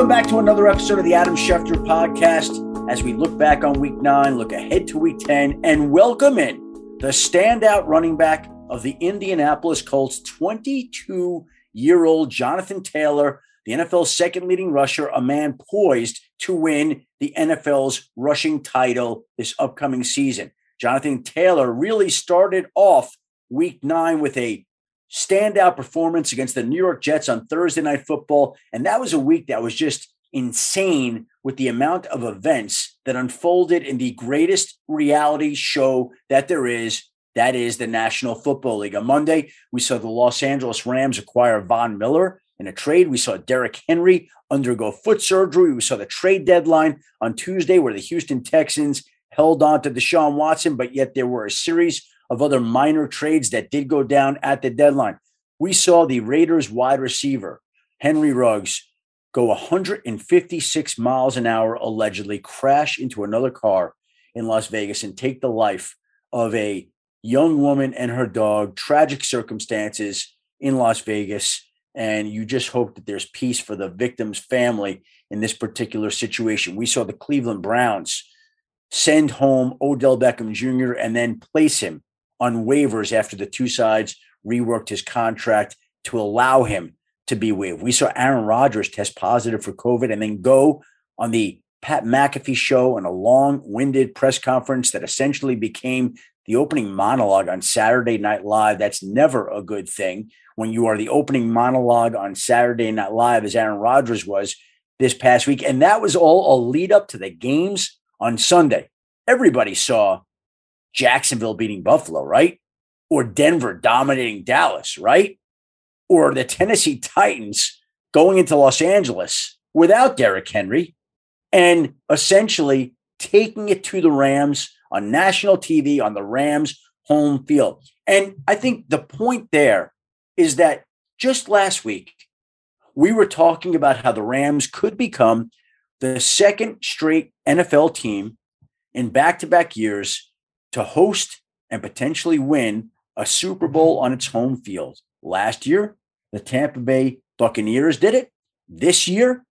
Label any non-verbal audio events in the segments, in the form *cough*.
Welcome back to another episode of the Adam Schefter podcast as we look back on week nine, look ahead to week 10, and welcome in the standout running back of the Indianapolis Colts, 22 year old Jonathan Taylor, the NFL's second leading rusher, a man poised to win the NFL's rushing title this upcoming season. Jonathan Taylor really started off week nine with a standout performance against the New York Jets on Thursday Night Football. And that was a week that was just insane with the amount of events that unfolded in the greatest reality show that there is. That is the National Football League. On Monday, we saw the Los Angeles Rams acquire Von Miller in a trade. We saw Derrick Henry undergo foot surgery. We saw the trade deadline on Tuesday where the Houston Texans held on to Deshaun Watson, but yet there were a series of other minor trades that did go down at the deadline. We saw the Raiders wide receiver, Henry Ruggs, go 156 miles an hour, allegedly crash into another car in Las Vegas and take the life of a young woman and her dog. Tragic circumstances in Las Vegas. And you just hope that there's peace for the victim's family in this particular situation. We saw the Cleveland Browns send home Odell Beckham Jr. and then place him on waivers after the two sides reworked his contract to allow him to be waived. We saw Aaron Rodgers test positive for COVID and then go on the Pat McAfee show and a long winded press conference that essentially became the opening monologue on Saturday Night Live. That's never a good thing when you are the opening monologue on Saturday Night Live, as Aaron Rodgers was this past week. And that was all a lead up to the games on Sunday. Everybody saw Jacksonville beating Buffalo, right? Or Denver dominating Dallas, right? Or the Tennessee Titans going into Los Angeles without Derrick Henry and essentially taking it to the Rams on national TV on the Rams home field. And I think the point there is that just last week, we were talking about how the Rams could become the second straight NFL team in back to back years to host and potentially win a Super Bowl on its home field. Last year, the Tampa Bay Buccaneers did it. This year,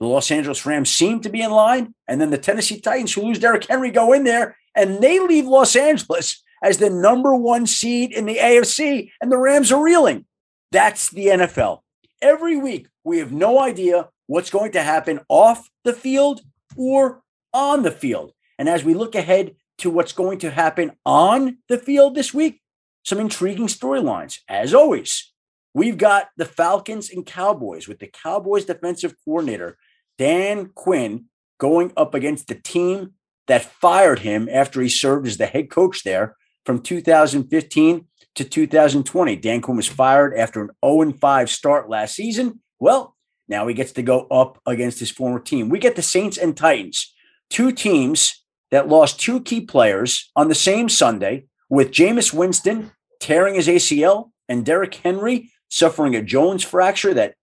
the Los Angeles Rams seem to be in line. And then the Tennessee Titans, who lose Derrick Henry, go in there and they leave Los Angeles as the number one seed in the AFC. And the Rams are reeling. That's the NFL. Every week, we have no idea what's going to happen off the field or on the field. And as we look ahead to what's going to happen on the field this week, some intriguing storylines. As always, we've got the Falcons and Cowboys with the Cowboys defensive coordinator, Dan Quinn, going up against the team that fired him after he served as the head coach there from 2015 to 2020. Dan Quinn was fired after an 0 5 start last season. Well, now he gets to go up against his former team. We get the Saints and Titans, two teams that lost two key players on the same Sunday, with Jameis Winston tearing his ACL and Derrick Henry suffering a Jones fracture that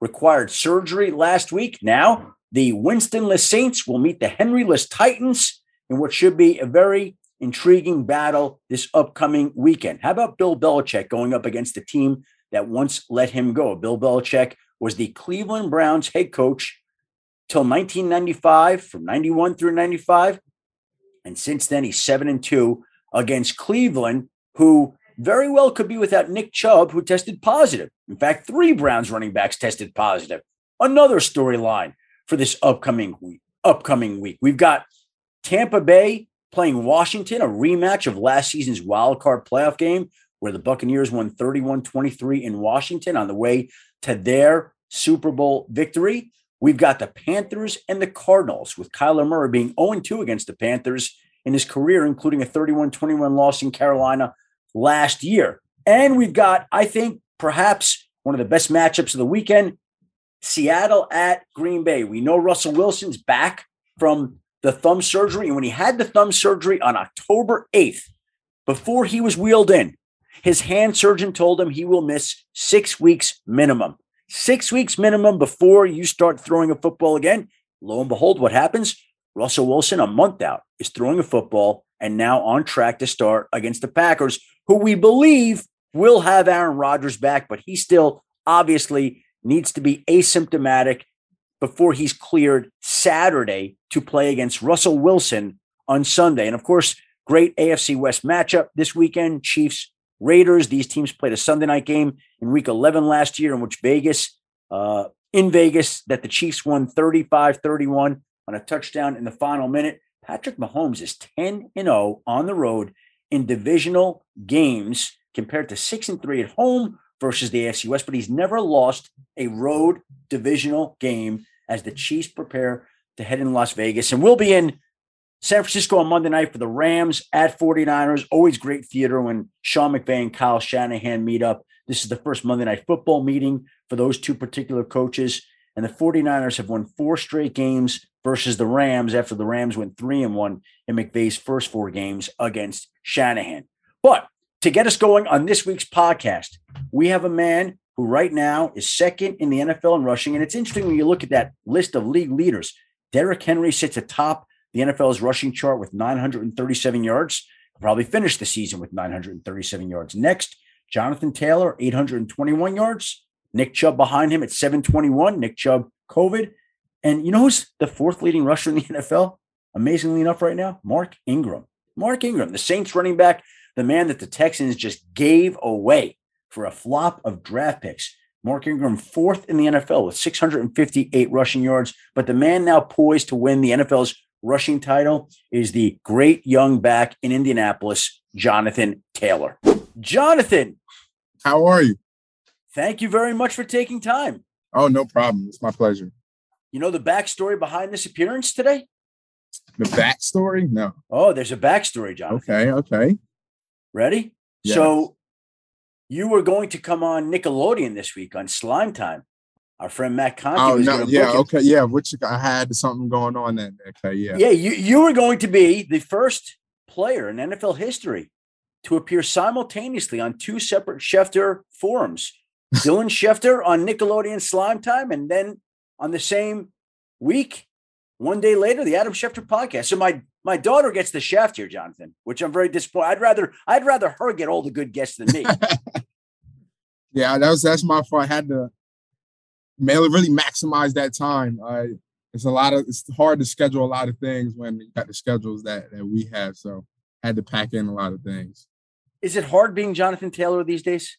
required surgery last week. Now, the Winstonless Saints will meet the Henryless Titans in what should be a very intriguing battle this upcoming weekend. How about Bill Belichick going up against the team that once let him go? Bill Belichick was the Cleveland Browns head coach till 1995, from 91 through 95. And since then, he's seven and two against Cleveland, who very well could be without Nick Chubb, who tested positive. In fact, three Browns running backs tested positive. Another storyline for this upcoming week. Upcoming week, we've got Tampa Bay playing Washington, a rematch of last season's wild card playoff game, where the Buccaneers won 31 23 in Washington on the way to their Super Bowl victory. We've got the Panthers and the Cardinals, with Kyler Murray being 0 2 against the Panthers in his career, including a 31 21 loss in Carolina last year. And we've got, I think, perhaps one of the best matchups of the weekend Seattle at Green Bay. We know Russell Wilson's back from the thumb surgery. And when he had the thumb surgery on October 8th, before he was wheeled in, his hand surgeon told him he will miss six weeks minimum six weeks minimum before you start throwing a football again. Lo and behold, what happens? Russell Wilson, a month out, is throwing a football and now on track to start against the Packers, who we believe will have Aaron Rodgers back, but he still obviously needs to be asymptomatic before he's cleared Saturday to play against Russell Wilson on Sunday. And of course, great AFC West matchup this weekend Chiefs, Raiders. These teams played a Sunday night game in week 11 last year, in which Vegas, uh, in Vegas, that the Chiefs won 35 31 on a touchdown in the final minute. Patrick Mahomes is 10 0 on the road in divisional games compared to 6 and 3 at home versus the AFC West, but he's never lost a road divisional game as the Chiefs prepare to head in Las Vegas. And we'll be in San Francisco on Monday night for the Rams at 49ers. Always great theater when Sean McVay and Kyle Shanahan meet up. This is the first Monday night football meeting for those two particular coaches. And the 49ers have won four straight games versus the Rams after the Rams went three and one in McVay's first four games against Shanahan. But to get us going on this week's podcast, we have a man who right now is second in the NFL in rushing. And it's interesting when you look at that list of league leaders. Derrick Henry sits atop the NFL's rushing chart with 937 yards. probably finish the season with 937 yards. Next, Jonathan Taylor, 821 yards. Nick Chubb behind him at 721. Nick Chubb, COVID. And you know who's the fourth leading rusher in the NFL? Amazingly enough, right now, Mark Ingram. Mark Ingram, the Saints running back, the man that the Texans just gave away for a flop of draft picks. Mark Ingram, fourth in the NFL with 658 rushing yards, but the man now poised to win the NFL's rushing title is the great young back in Indianapolis, Jonathan Taylor. Jonathan. How are you? Thank you very much for taking time. Oh, no problem. It's my pleasure. You know the backstory behind this appearance today? The backstory? No. Oh, there's a backstory, Jonathan. Okay, okay. Ready? Yes. So you were going to come on Nickelodeon this week on Slime Time. Our friend Matt Conti oh, was no, going to yeah, okay, yeah. Which I had something going on then. Okay, yeah, yeah. You you were going to be the first player in NFL history to appear simultaneously on two separate Schefter forums. *laughs* Dylan Schefter on Nickelodeon Slime Time, and then on the same week, one day later, the Adam Schefter podcast. So my my daughter gets the shaft here, Jonathan, which I'm very disappointed. I'd rather I'd rather her get all the good guests than me. *laughs* yeah, that was that's my fault. I had to really maximize that time. Uh, it's a lot of it's hard to schedule a lot of things when you got the schedules that that we have. So I had to pack in a lot of things. Is it hard being Jonathan Taylor these days?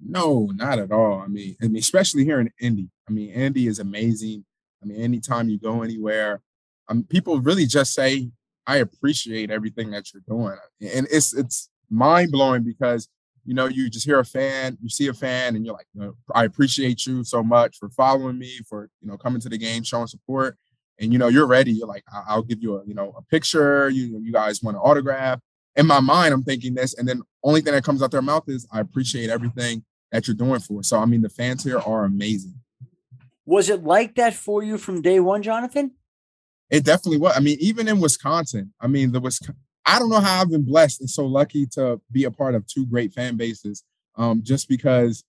No, not at all. I mean, I mean, especially here in Indy. I mean, Indy is amazing. I mean, anytime you go anywhere, um, people really just say, "I appreciate everything that you're doing," and it's it's mind blowing because you know, you just hear a fan, you see a fan, and you're like, you know, I appreciate you so much for following me, for you know, coming to the game, showing support, and you know, you're ready. You're like, I'll give you a you know a picture. You you guys want an autograph? In my mind, I'm thinking this, and then only thing that comes out their mouth is, I appreciate everything that you're doing for. So I mean, the fans here are amazing. Was it like that for you from day one, Jonathan? It definitely was. I mean, even in Wisconsin, I mean, the Wisconsin I don't know how I've been blessed and so lucky to be a part of two great fan bases. Um, just because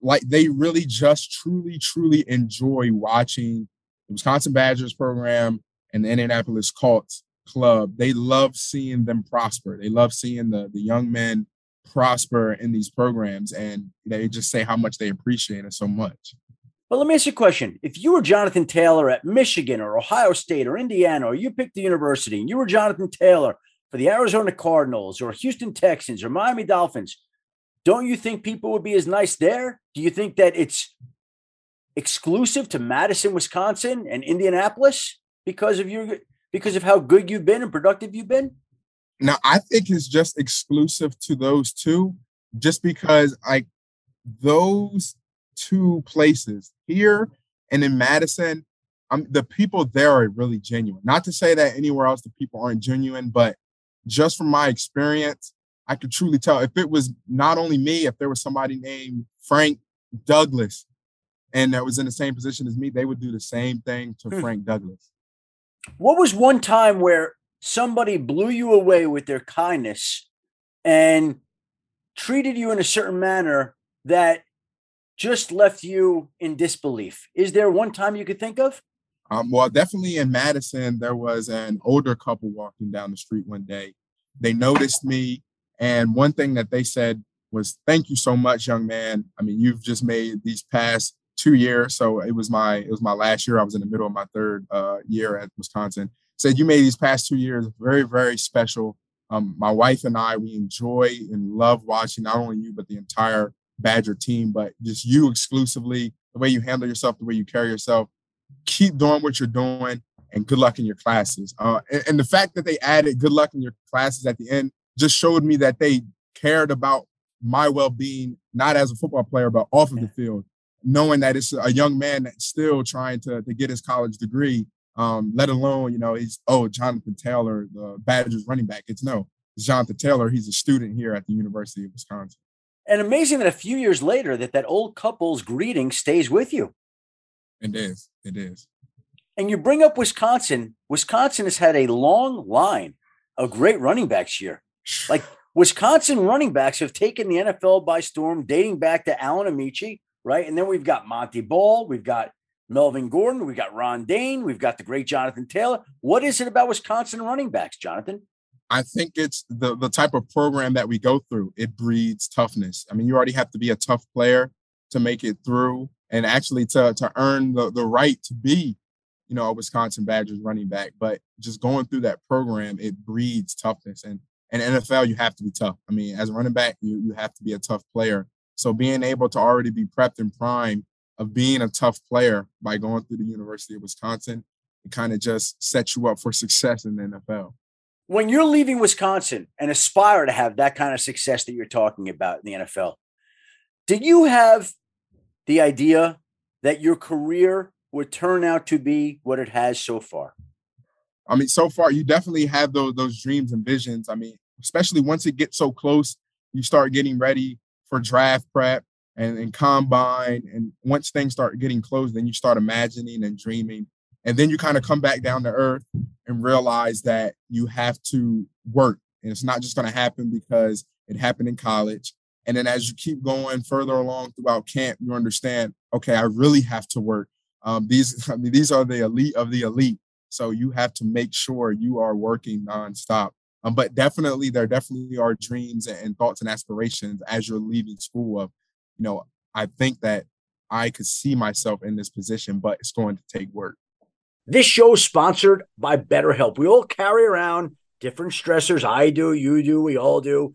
like they really just truly, truly enjoy watching the Wisconsin Badgers program and the Indianapolis Colts club. They love seeing them prosper. They love seeing the the young men prosper in these programs and they just say how much they appreciate it so much. But let me ask you a question. If you were Jonathan Taylor at Michigan or Ohio State or Indiana, or you picked the university and you were Jonathan Taylor for the Arizona Cardinals or Houston Texans or Miami Dolphins, don't you think people would be as nice there? Do you think that it's exclusive to Madison, Wisconsin and Indianapolis because of your because of how good you've been and productive you've been? Now, I think it's just exclusive to those two just because like those two places here and in Madison, I'm, the people there are really genuine. Not to say that anywhere else the people aren't genuine, but just from my experience, I could truly tell if it was not only me, if there was somebody named Frank Douglas and that was in the same position as me, they would do the same thing to hmm. Frank Douglas. What was one time where somebody blew you away with their kindness and treated you in a certain manner that just left you in disbelief? Is there one time you could think of? Um, well, definitely in Madison, there was an older couple walking down the street one day. They noticed me, and one thing that they said was, "Thank you so much, young man. I mean, you've just made these past two years. So it was my it was my last year. I was in the middle of my third uh, year at Wisconsin. Said you made these past two years very very special. Um, my wife and I we enjoy and love watching not only you but the entire Badger team, but just you exclusively. The way you handle yourself, the way you carry yourself. Keep doing what you're doing, and good luck in your classes. Uh, and, and the fact that they added good luck in your classes at the end just showed me that they cared about my well-being, not as a football player, but off of the field knowing that it's a young man that's still trying to, to get his college degree, um, let alone, you know, he's, oh, Jonathan Taylor, the Badgers running back. It's no, it's Jonathan Taylor. He's a student here at the University of Wisconsin. And amazing that a few years later that that old couple's greeting stays with you. It is. It is. And you bring up Wisconsin. Wisconsin has had a long line of great running backs here. Like Wisconsin running backs have taken the NFL by storm, dating back to Alan Ameche, right? And then we've got Montee Ball, we've got Melvin Gordon, we've got Ron Dayne, we've got the great Jonathan Taylor. What is it about Wisconsin running backs, Jonathan? I think it's the the type of program that we go through. It breeds toughness. I mean, you already have to be a tough player to make it through, and actually to to earn the the right to be, you know, a Wisconsin Badgers running back. But just going through that program, it breeds toughness. And and NFL, you have to be tough. I mean, as a running back, you you have to be a tough player. So being able to already be prepped and prime of being a tough player by going through the University of Wisconsin, it kind of just sets you up for success in the NFL. When you're leaving Wisconsin and aspire to have that kind of success that you're talking about in the NFL, did you have the idea that your career would turn out to be what it has so far? I mean, so far you definitely have those those dreams and visions. I mean, especially once it gets so close, you start getting ready for draft prep and, and combine. And once things start getting close, then you start imagining and dreaming. And then you kind of come back down to earth and realize that you have to work. And it's not just going to happen because it happened in college. And then as you keep going further along throughout camp, you understand, okay, I really have to work. Um, these, *laughs* I mean, these are the elite of the elite. So you have to make sure you are working nonstop. Um, but definitely, there definitely are dreams and thoughts and aspirations as you're leaving school. Of, you know, I think that I could see myself in this position, but it's going to take work. This show is sponsored by BetterHelp. We all carry around different stressors. I do, you do, we all do,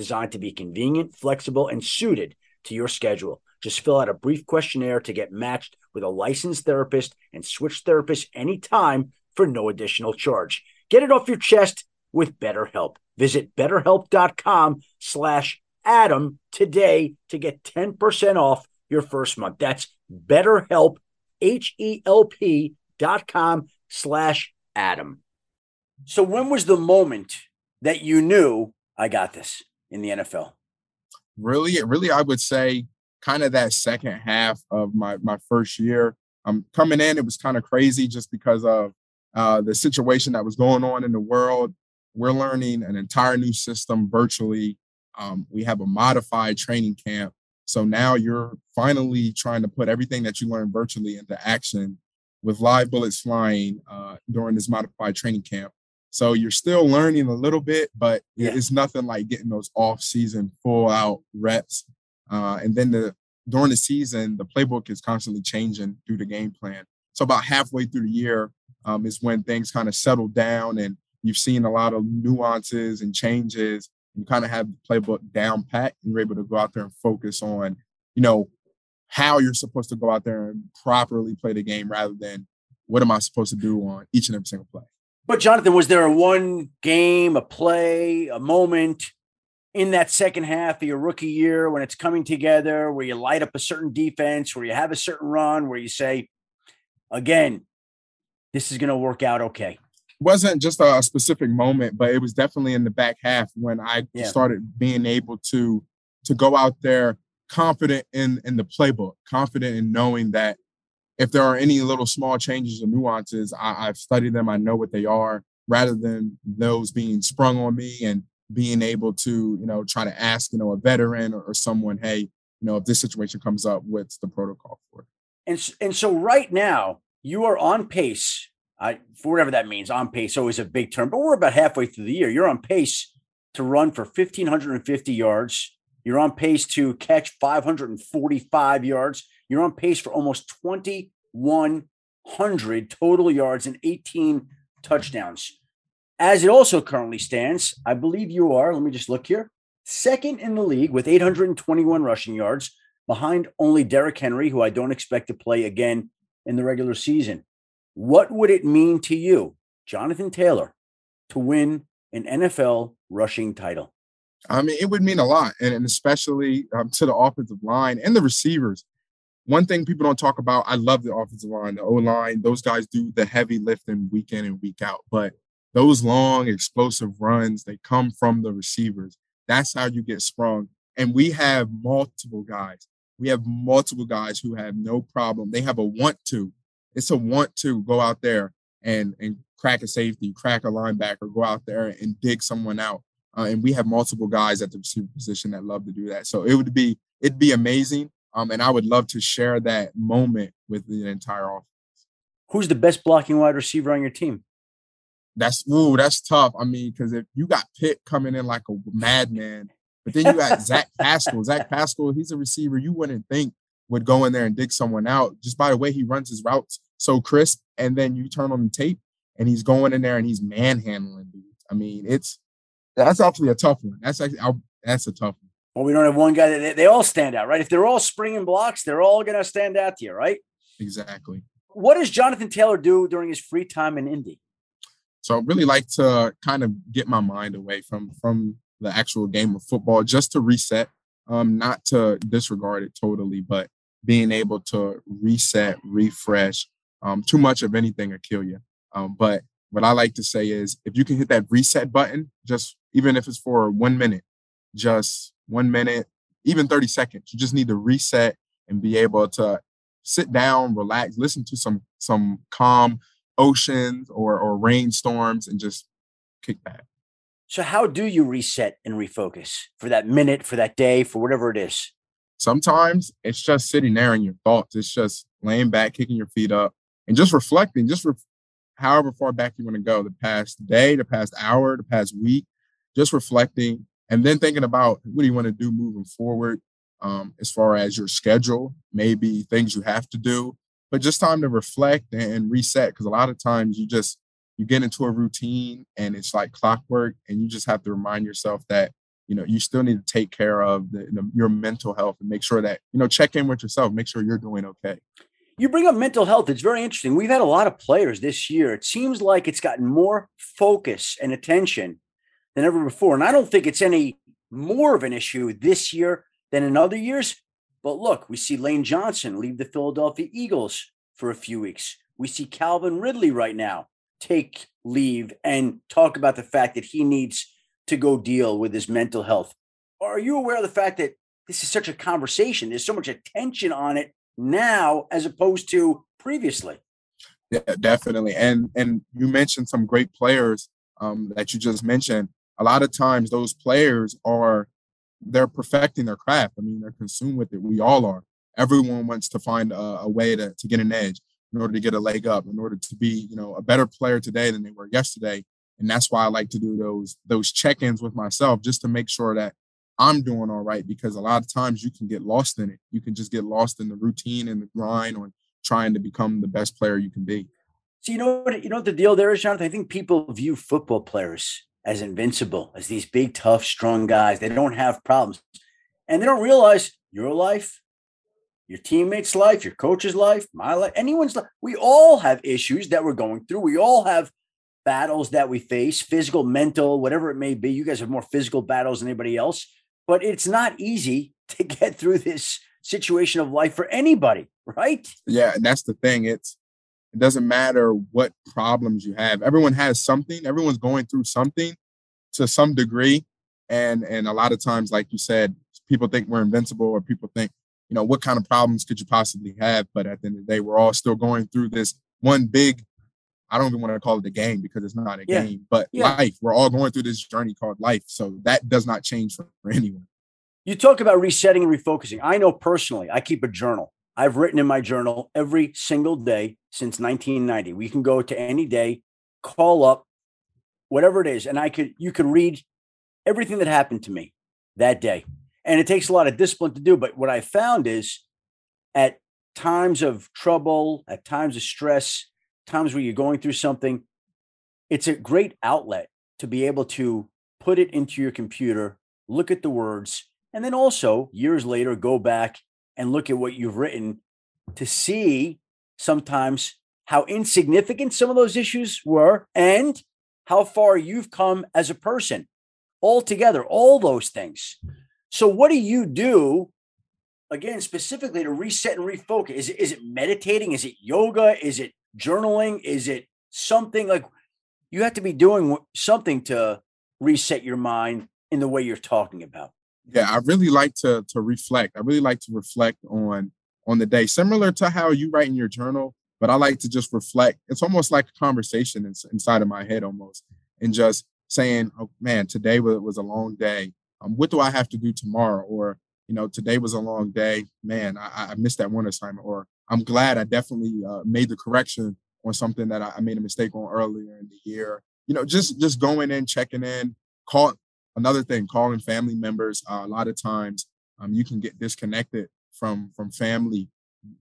designed to be convenient, flexible, and suited to your schedule. Just fill out a brief questionnaire to get matched with a licensed therapist and switch therapists anytime for no additional charge. Get it off your chest with BetterHelp. Visit betterhelp.com slash Adam today to get 10% off your first month. That's betterhelp, H-E-L-P dot com slash Adam. So when was the moment that you knew I got this in the NFL? Really, really, I would say kind of that second half of my my first year. Um, coming in, it was kind of crazy just because of uh, the situation that was going on in the world. We're learning an entire new system virtually. Um, we have a modified training camp. So now you're finally trying to put everything that you learned virtually into action with live bullets flying uh, during this modified training camp. So you're still learning a little bit, but yeah. it's nothing like getting those off-season full out reps. Uh, and then the during the season, the playbook is constantly changing through the game plan. So about halfway through the year, um, is when things kind of settle down and you've seen a lot of nuances and changes. You kind of have the playbook down pat. And you're able to go out there and focus on, you know, how you're supposed to go out there and properly play the game rather than what am I supposed to do on each and every single play. But Jonathan, was there a one game, a play, a moment in that second half of your rookie year when it's coming together, where you light up a certain defense, where you have a certain run, where you say, again, this is going to work out okay? wasn't just a specific moment, but it was definitely in the back half when I yeah. started being able to to go out there confident in in the playbook, confident in knowing that if there are any little small changes or nuances, I, I've studied them. I know what they are, rather than those being sprung on me and being able to, you know, try to ask, you know, a veteran or, or someone, hey, you know, if this situation comes up, what's the protocol for it? And and so right now you are on pace. I for whatever that means, on pace always a big term, but we're about halfway through the year. You're on pace to run for 1,550 yards. You're on pace to catch 545 yards. You're on pace for almost 2,100 total yards and 18 touchdowns. As it also currently stands, I believe you are, let me just look here, second in the league with 821 rushing yards, behind only Derrick Henry, who I don't expect to play again in the regular season. What would it mean to you, Jonathan Taylor, to win an NFL rushing title? I mean, it would mean a lot, and, especially um, to the offensive line and the receivers. One thing people don't talk about, I love the offensive line, the O line. Those guys do the heavy lifting week in and week out. But those long, explosive runs, they come from the receivers. That's how you get sprung. And we have multiple guys. We have multiple guys who have no problem. They have a want to. It's a want to go out there and and crack a safety, crack a linebacker, go out there and dig someone out. Uh, and we have multiple guys at the receiver position that love to do that. So it would be it'd be amazing. Um, and I would love to share that moment with the entire offense. Who's the best blocking wide receiver on your team? That's ooh, that's tough. I mean, because if you got Pitt coming in like a madman, but then you got *laughs* Zach Pascal. Zach Pascal, he's a receiver you wouldn't think would go in there and dig someone out just by the way he runs his routes so crisp. And then you turn on the tape and he's going in there and he's manhandling dudes. I mean, it's that's actually a tough one. That's actually i that's a tough one. Well, we don't have one guy that they, they all stand out, right? If they're all springing blocks, they're all going to stand out to you, right? Exactly. What does Jonathan Taylor do during his free time in Indy? So I really like to kind of get my mind away from from the actual game of football just to reset, um, not to disregard it totally, but being able to reset, refresh. Um, too much of anything will kill you. Um, but what I like to say is if you can hit that reset button, just even if it's for one minute, just one minute, even 30 seconds, you just need to reset and be able to sit down, relax, listen to some some calm oceans or or rainstorms and just kick back. So how do you reset and refocus for that minute, for that day, for whatever it is? Sometimes it's just sitting there in your thoughts. It's just laying back, kicking your feet up, and just reflecting, just re- however far back you want to go, the past day, the past hour, the past week, just reflecting and then thinking about what do you want to do moving forward um, as far as your schedule, maybe things you have to do, but just time to reflect and reset. Because a lot of times you just you get into a routine and it's like clockwork, and you just have to remind yourself that you know you still need to take care of the, the, your mental health and make sure that you know check in with yourself, make sure you're doing okay. You bring up mental health. It's very interesting. We've had a lot of players this year. It seems like it's gotten more focus and attention than ever before. And I don't think it's any more of an issue this year than in other years. But look, we see Lane Johnson leave the Philadelphia Eagles for a few weeks. We see Calvin Ridley right now take leave and talk about the fact that he needs to go deal with his mental health. Are you aware of the fact that this is such a conversation? There's so much attention on it now as opposed to previously. Yeah, definitely. And and you mentioned some great players um, that you just mentioned. A lot of times, those players are they're perfecting their craft. I mean, they're consumed with it. We all are. Everyone wants to find a, a way to, to get an edge in order to get a leg up, in order to be, you know, a better player today than they were yesterday. And that's why I like to do those those check-ins with myself just to make sure that I'm doing all right because a lot of times you can get lost in it. You can just get lost in the routine and the grind on trying to become the best player you can be. So you know what you know what the deal there is, Jonathan? I think people view football players as invincible, as these big, tough, strong guys. They don't have problems. And they don't realize your life, your teammates' life, your coach's life, my life, anyone's life. We all have issues that we're going through. We all have battles that we face, physical, mental, whatever it may be. You guys have more physical battles than anybody else, but it's not easy to *laughs* get through this situation of life for anybody, right? Yeah, and that's the thing. It's it doesn't matter what problems you have. Everyone has something. Everyone's going through something to some degree. And and a lot of times, like you said, people think we're invincible or people think, you know, what kind of problems could you possibly have? But at the end of the day, we're all still going through this one big, I don't even want to call it a game because it's not a yeah. game, but yeah. life. We're all going through this journey called life. So that does not change for, for *laughs* anyone. You talk about resetting and refocusing. I know personally, I keep a journal. I've written in my journal every single day since 1990. We can go to any day, call up, whatever it is, and I could you could read everything that happened to me that day. And it takes a lot of discipline to do. But what I found is at times of trouble, at times of stress, times where you're going through something, it's a great outlet to be able to put it into your computer, look at the words, and then also years later go back and look at what you've written to see sometimes how insignificant some of those issues were and how far you've come as a person altogether, all those things. So, what do you do again, specifically to reset and refocus? Is it, is it meditating? Is it yoga? Is it journaling? Is it something like you have to be doing something to reset your mind in the way you're talking about? Yeah, I really like to to reflect. I really like to reflect on on the day, similar to how you write in your journal. But I like to just reflect. It's almost like a conversation inside of my head, almost, and just saying, "Oh man, today was a long day. Um, what do I have to do tomorrow?" Or you know, today was a long day. Man, I, I missed that one assignment. Or I'm glad I definitely uh, made the correction on something that I, I made a mistake on earlier in the year. You know, just just going in, checking in, call another thing, calling family members. Uh, a lot of times, um, you can get disconnected from from family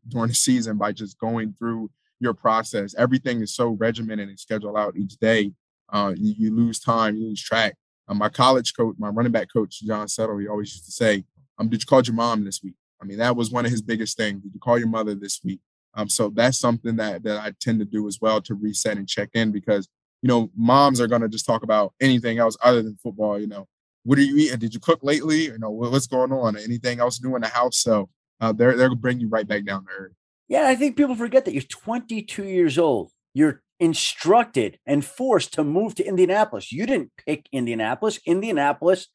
during the season by just going through your process. Everything is so regimented and scheduled out each day. Uh, you, you, lose time, you lose track. Uh, my college coach, my running back coach, John Settle, he always used to say, um, did you call your mom this week? I mean, that was one of his biggest things. Did you call your mother this week? Um, so that's something that that I tend to do as well to reset and check in because you know moms are going to just talk about anything else other than football. You know, what are you eating? Did you cook lately? You know, what's going on? Anything else new in the house? So uh, they're they're to bring you right back down to earth. Yeah, I think people forget that you're 22 years old. You're instructed and forced to move to Indianapolis. You didn't pick Indianapolis. Indianapolis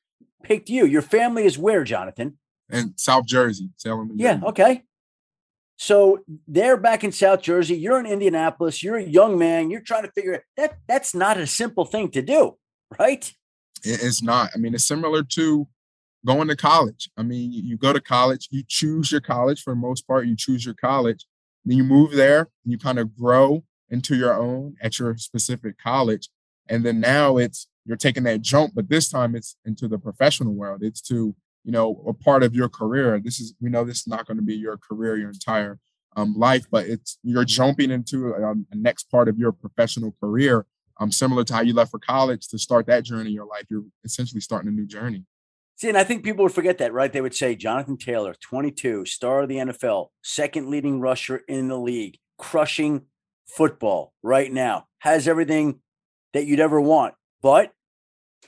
picked you. Your family is where, Jonathan? In South Jersey, Salem. Yeah. Okay. So they're back in South Jersey. You're in Indianapolis. You're a young man. You're trying to figure it. That that's not a simple thing to do, right? It's not. I mean, it's similar to going to college. I mean, you go to college, you choose your college for the most part. You choose your college, then you move there, and you kind of grow into your own at your specific college, and then now it's you're taking that jump, but this time it's into the professional world. It's to you know a part of your career. This is we know this is not going to be your career your entire um, life, but it's you're jumping into a, a, next part of your professional career. Um, similar to how you left for college to start that journey in your life, you're essentially starting a new journey. See, and I think people would forget that, right? They would say Jonathan Taylor, 22, star of the NFL, second leading rusher in the league, crushing football right now, has everything that you'd ever want. But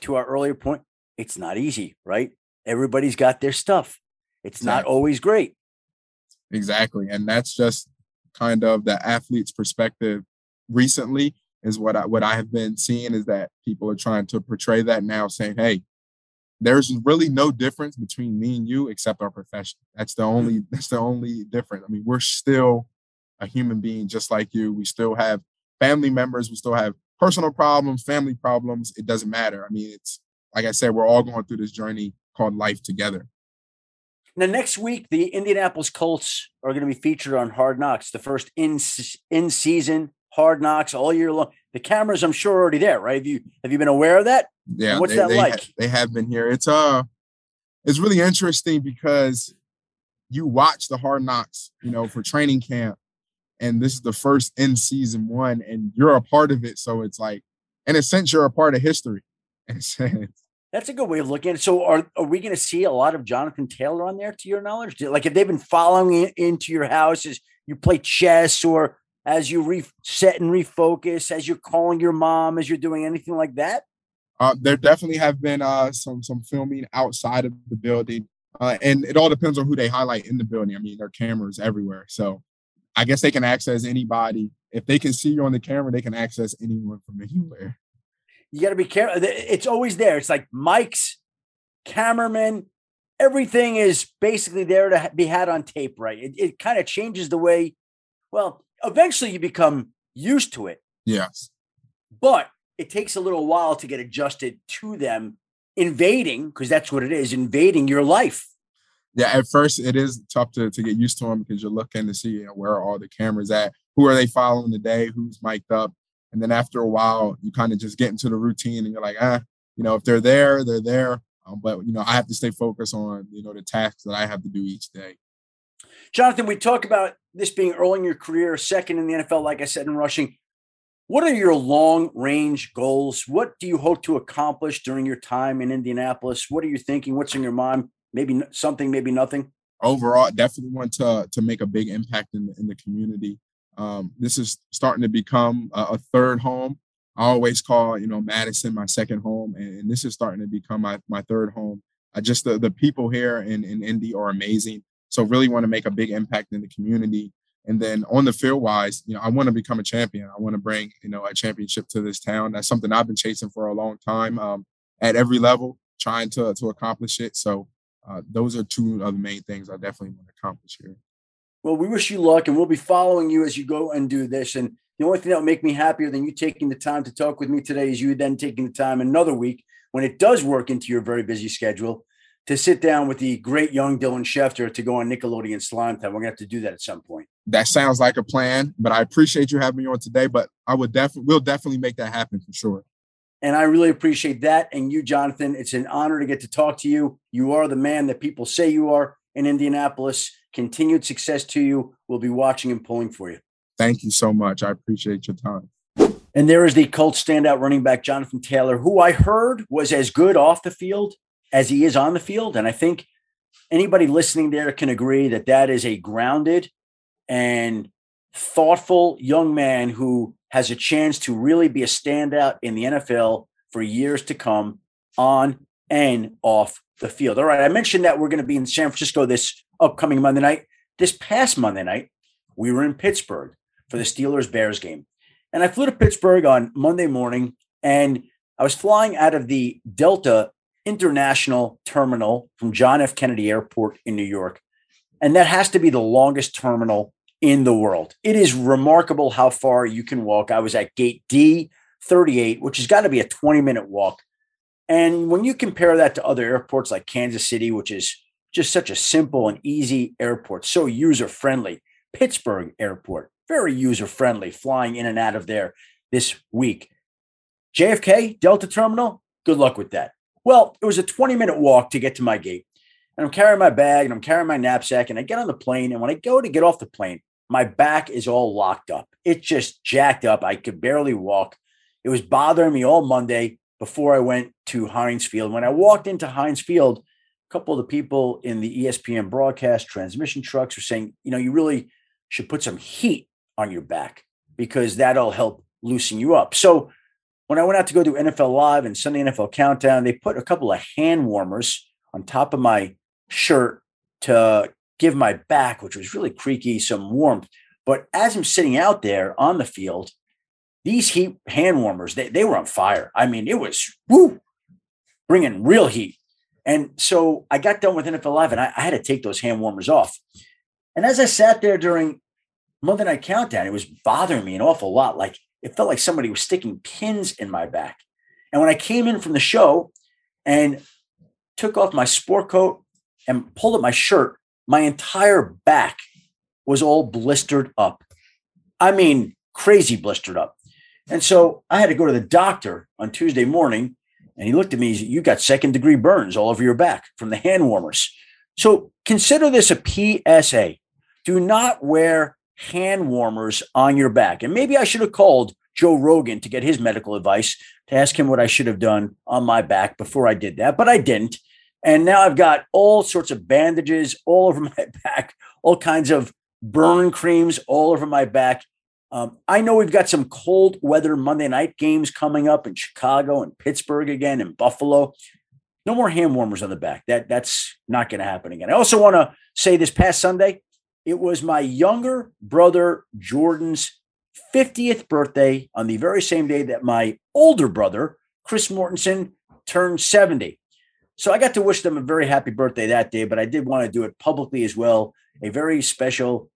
to our earlier point, it's not easy, right? Everybody's got their stuff. It's exactly. not always great. Exactly. And that's just kind of the athlete's perspective recently is what I what I have been seeing is that people are trying to portray that now saying, hey, there's really no difference between me and you except our profession. That's the only mm-hmm. that's the only difference. I mean, we're still a human being just like you. We still have family members, we still have personal problems, family problems. It doesn't matter. I mean, it's like I said, we're all going through this journey called life together. Now, next week, the Indianapolis Colts are going to be featured on Hard Knocks, the first in in season Hard Knocks all year long. The cameras, I'm sure, are already there, right? Have you have you been aware of that? Yeah, and what's they, that they like? Ha- they have been here. It's uh, it's really interesting because you watch the Hard Knocks, you know, for training camp, and this is the first in season one, and you're a part of it. So it's like, in a sense, you're a part of history. *laughs* In a sense. That's a good way of looking at it. So, are, are we going to see a lot of Jonathan Taylor on there, to your knowledge? Like, if they've been following into your house as you play chess, or as you reset and refocus, as you're calling your mom, as you're doing anything like that? Uh, there definitely have been uh, some some filming outside of the building, uh, and it all depends on who they highlight in the building. I mean, there are cameras everywhere, so I guess they can access anybody. If they can see you on the camera, they can access anyone from anywhere. You got to be careful. It's always there. It's like mics, cameramen, everything is basically there to be had on tape, right? It, it kind of changes the way, well, eventually you become used to it. Yes. But it takes a little while to get adjusted to them invading, because that's what it is invading your life. Yeah, at first it is tough to, to get used to them because you're looking to see you know, where are all the cameras at, who are they following today, who's mic'd up. And then after a while, you kind of just get into the routine and you're like, ah, you know, if they're there, they're there. Um, but you know, I have to stay focused on you know the tasks that I have to do each day. Jonathan, we talk about this being early in your career, second in the NFL, like I said, in rushing. What are your long range goals? What do you hope to accomplish during your time in Indianapolis? What are you thinking? What's in your mind? Maybe something, maybe nothing. Overall, definitely want to to make a big impact in the, in the community. Um, this is starting to become a, a third home. I always call, you know, Madison my second home, and, and this is starting to become my, my third home. I just the, the people here in, in Indy are amazing. So really want to make a big impact in the community. And then on the field wise, you know, I want to become a champion. I want to bring, you know, a championship to this town. That's something I've been chasing for a long time um, at every level, trying to to accomplish it. So uh, those are two of the main things I definitely want to accomplish here. Well, we wish you luck, and we'll be following you as you go and do this. And the only thing that will make me happier than you taking the time to talk with me today is you then taking the time another week when it does work into your very busy schedule to sit down with the great young Dylan Schefter to go on Nickelodeon Slime Time. We're gonna have to do that at some point. That sounds like a plan, but I appreciate you having me on today. But I would definitely we'll definitely make that happen for sure. And I really appreciate that. And you, Jonathan, it's an honor to get to talk to you. You are the man that people say you are in Indianapolis. Continued success to you. We'll be watching and pulling for you. Thank you so much. I appreciate your time. And there is the Colts standout running back, Jonathan Taylor, who I heard was as good off the field as he is on the field. And I think anybody listening there can agree that that is a grounded and thoughtful young man who has a chance to really be a standout in the NFL for years to come on and off the field. All right. I mentioned that we're going to be in San Francisco this upcoming Monday night. This past Monday night, we were in Pittsburgh for the Steelers Bears game. And I flew to Pittsburgh on Monday morning and I was flying out of the Delta International Terminal from John F. Kennedy Airport in New York. And that has to be the longest terminal in the world. It is remarkable how far you can walk. I was at gate D 38, which has got to be a 20 minute walk. And when you compare that to other airports like Kansas City, which is just such a simple and easy airport, so user friendly, Pittsburgh Airport, very user friendly, flying in and out of there this week. JFK, Delta Terminal, good luck with that. Well, it was a 20 minute walk to get to my gate. And I'm carrying my bag and I'm carrying my knapsack. And I get on the plane. And when I go to get off the plane, my back is all locked up. It's just jacked up. I could barely walk. It was bothering me all Monday before I went to Heinz Field. When I walked into Heinz Field, a couple of the people in the ESPN broadcast transmission trucks were saying, you know, you really should put some heat on your back because that'll help loosen you up. So when I went out to go do NFL Live and Sunday NFL Countdown, they put a couple of hand warmers on top of my shirt to give my back, which was really creaky, some warmth. But as I'm sitting out there on the field, these heat hand warmers, they, they were on fire. I mean, it was woo, bringing real heat. And so I got done with NFL Live and I, I had to take those hand warmers off. And as I sat there during Monday Night Countdown, it was bothering me an awful lot. Like it felt like somebody was sticking pins in my back. And when I came in from the show and took off my sport coat and pulled up my shirt, my entire back was all blistered up. I mean, crazy blistered up. And so I had to go to the doctor on Tuesday morning, and he looked at me. He said, You got second degree burns all over your back from the hand warmers. So consider this a PSA. Do not wear hand warmers on your back. And maybe I should have called Joe Rogan to get his medical advice to ask him what I should have done on my back before I did that, but I didn't. And now I've got all sorts of bandages all over *laughs* my back, all kinds of burn creams all over my back. Um, I know we've got some cold weather Monday night games coming up in Chicago and Pittsburgh again and Buffalo. No more hand warmers on the back. That that's not going to happen again. I also want to say this past Sunday, it was my younger brother Jordan's 50th birthday on the very same day that my older brother Chris Mortensen turned 70. So I got to wish them a very happy birthday that day, but I did want to do it publicly as well. A very special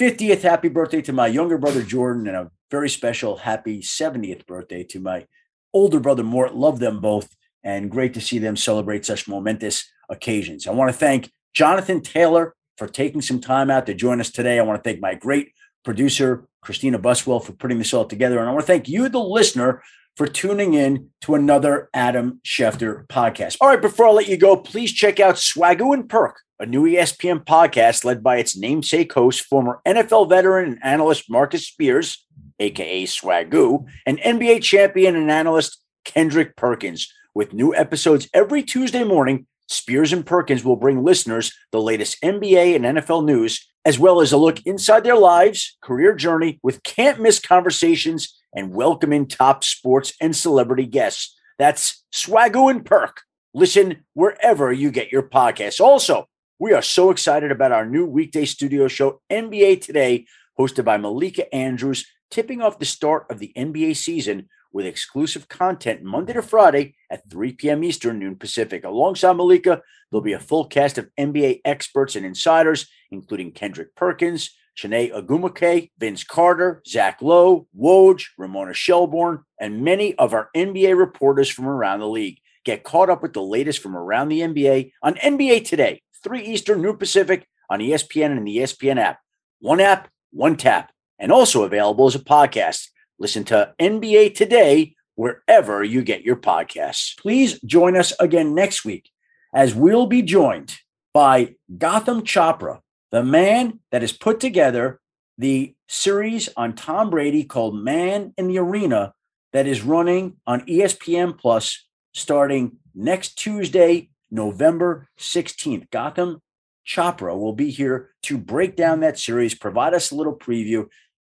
50th happy birthday to my younger brother Jordan, and a very special happy 70th birthday to my older brother Mort. Love them both, and great to see them celebrate such momentous occasions. I want to thank Jonathan Taylor for taking some time out to join us today. I want to thank my great producer, Christina Buswell, for putting this all together. And I want to thank you, the listener, for tuning in to another Adam Schefter podcast. All right, before I let you go, please check out Swagu and Perk, a new ESPN podcast led by its namesake host, former NFL veteran and analyst Marcus Spears, aka Swagu, and NBA champion and analyst Kendrick Perkins. With new episodes every Tuesday morning, Spears and Perkins will bring listeners the latest NBA and NFL news, as well as a look inside their lives, career journey with can't miss conversations and welcoming top sports and celebrity guests. That's Swagu and Perk. Listen wherever you get your podcasts. Also, we are so excited about our new weekday studio show, NBA Today, hosted by Malika Andrews, tipping off the start of the NBA season with exclusive content Monday to Friday at 3 p.m. Eastern, noon Pacific. Alongside Malika, there'll be a full cast of NBA experts and insiders, including Kendrick Perkins, Chiney Ogwumike, Vince Carter, Zach Lowe, Woj, Ramona Shelburne, and many of our NBA reporters from around the league. Get caught up with the latest from around the NBA on NBA Today, 3 Eastern, noon Pacific on ESPN and the ESPN app. One app, one tap, and also available as a podcast. Listen to NBA Today wherever you get your podcasts. Please join us again next week as we'll be joined by Gotham Chopra the man that has put together the series on Tom Brady called Man in the Arena that is running on ESPN Plus starting next Tuesday, November 16th. Gotham Chopra will be here to break down that series, provide us a little preview,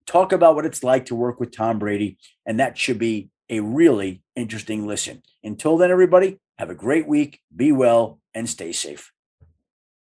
talk about what it's like to work with Tom Brady, and that should be a really interesting listen. Until then, everybody, have a great week, be well, and stay safe.